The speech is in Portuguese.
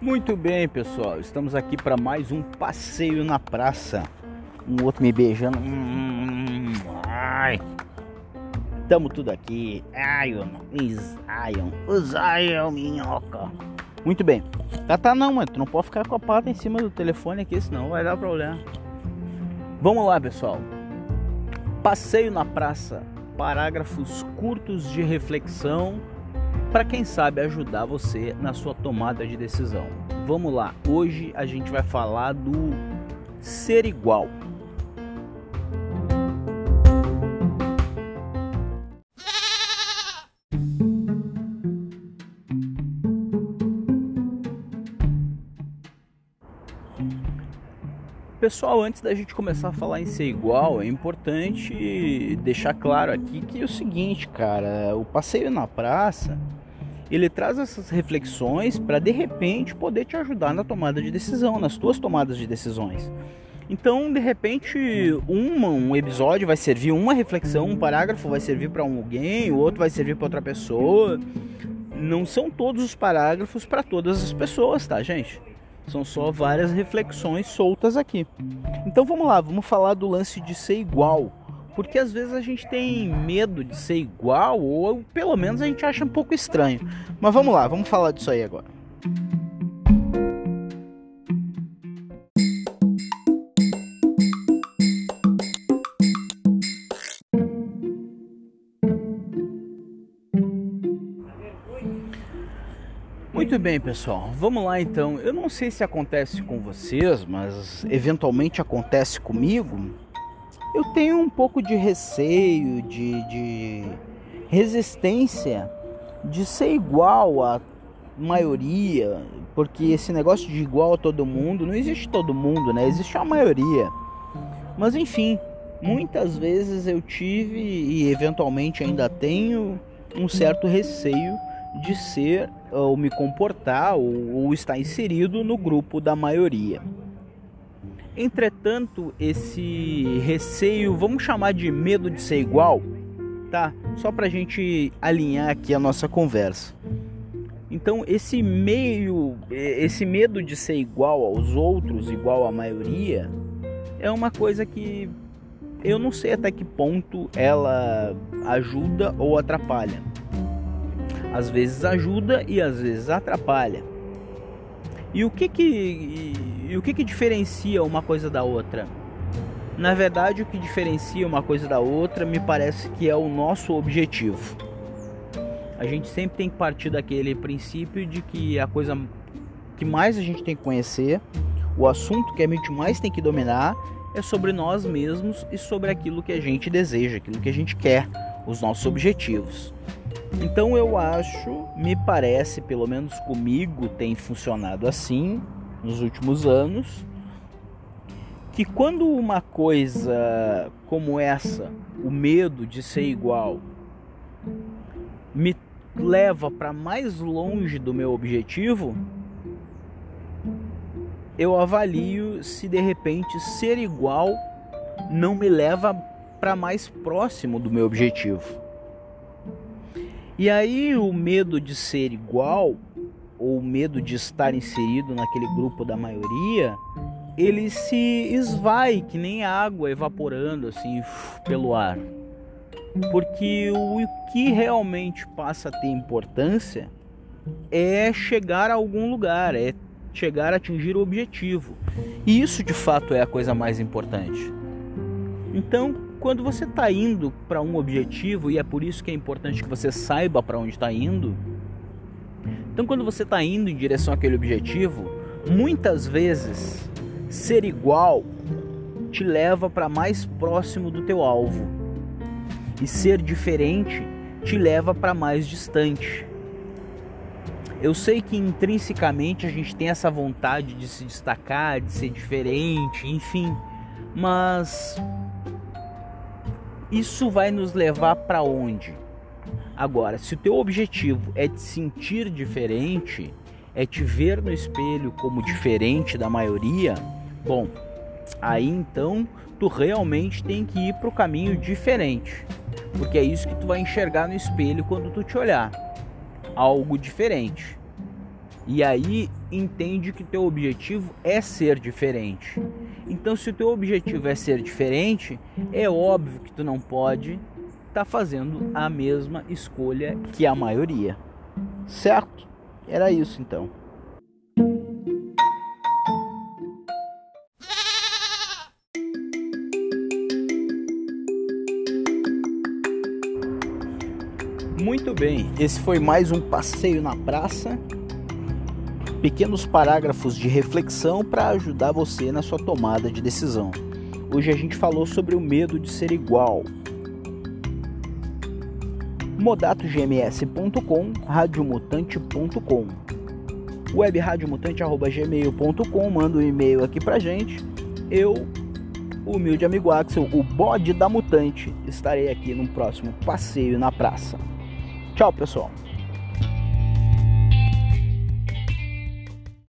Muito bem, pessoal. Estamos aqui para mais um passeio na praça. Um outro me beijando. Hum, ai. Tamo tudo aqui. Zion, Zion, o Zion, minhoca. Muito bem. Tá, tá não, mano. Tu não pode ficar com a pata em cima do telefone aqui, senão vai dar problema. Vamos lá, pessoal. Passeio na praça. Parágrafos curtos de reflexão para quem sabe ajudar você na sua tomada de decisão. Vamos lá. Hoje a gente vai falar do ser igual. Pessoal, antes da gente começar a falar em ser igual, é importante deixar claro aqui que é o seguinte, cara, o passeio na praça, ele traz essas reflexões para de repente poder te ajudar na tomada de decisão, nas tuas tomadas de decisões. Então, de repente, uma, um episódio vai servir uma reflexão, um parágrafo vai servir para alguém, o outro vai servir para outra pessoa. Não são todos os parágrafos para todas as pessoas, tá, gente? São só várias reflexões soltas aqui. Então vamos lá, vamos falar do lance de ser igual. Porque às vezes a gente tem medo de ser igual, ou pelo menos a gente acha um pouco estranho. Mas vamos lá, vamos falar disso aí agora. Muito bem, pessoal. Vamos lá então. Eu não sei se acontece com vocês, mas eventualmente acontece comigo. Eu tenho um pouco de receio, de, de resistência de ser igual à maioria, porque esse negócio de igual a todo mundo, não existe todo mundo, né? Existe a maioria. Mas enfim, muitas vezes eu tive e eventualmente ainda tenho um certo receio de ser ou me comportar ou, ou estar inserido no grupo da maioria. Entretanto, esse receio, vamos chamar de medo de ser igual, tá? Só para a gente alinhar aqui a nossa conversa. Então, esse meio, esse medo de ser igual aos outros, igual à maioria, é uma coisa que eu não sei até que ponto ela ajuda ou atrapalha. Às vezes ajuda e às vezes atrapalha. E o que que, e, e o que, que diferencia uma coisa da outra? Na verdade, o que diferencia uma coisa da outra me parece que é o nosso objetivo. A gente sempre tem que partir daquele princípio de que a coisa que mais a gente tem que conhecer, o assunto que a gente mais tem que dominar é sobre nós mesmos e sobre aquilo que a gente deseja, aquilo que a gente quer, os nossos objetivos. Então eu acho, me parece, pelo menos comigo tem funcionado assim nos últimos anos, que quando uma coisa como essa, o medo de ser igual, me leva para mais longe do meu objetivo, eu avalio se de repente ser igual não me leva para mais próximo do meu objetivo. E aí o medo de ser igual ou o medo de estar inserido naquele grupo da maioria, ele se esvai que nem água evaporando assim pelo ar. Porque o que realmente passa a ter importância é chegar a algum lugar, é chegar a atingir o objetivo. E isso de fato é a coisa mais importante. Então, quando você está indo para um objetivo, e é por isso que é importante que você saiba para onde está indo, então quando você está indo em direção àquele objetivo, muitas vezes ser igual te leva para mais próximo do teu alvo, e ser diferente te leva para mais distante. Eu sei que intrinsecamente a gente tem essa vontade de se destacar, de ser diferente, enfim, mas isso vai nos levar para onde? Agora, se o teu objetivo é te sentir diferente, é te ver no espelho como diferente da maioria, bom, aí então tu realmente tem que ir para o caminho diferente, porque é isso que tu vai enxergar no espelho quando tu te olhar, algo diferente. E aí entende que teu objetivo é ser diferente. Então, se o teu objetivo é ser diferente, é óbvio que tu não pode estar tá fazendo a mesma escolha que a maioria. Certo? Era isso então. Muito bem, esse foi mais um passeio na praça. Pequenos parágrafos de reflexão para ajudar você na sua tomada de decisão. Hoje a gente falou sobre o medo de ser igual. modatogms.com, radiomutante.com webradiomutante.gmail.com manda um e-mail aqui pra gente. Eu, o humilde amigo Axel, o bode da mutante, estarei aqui no próximo passeio na praça. Tchau, pessoal.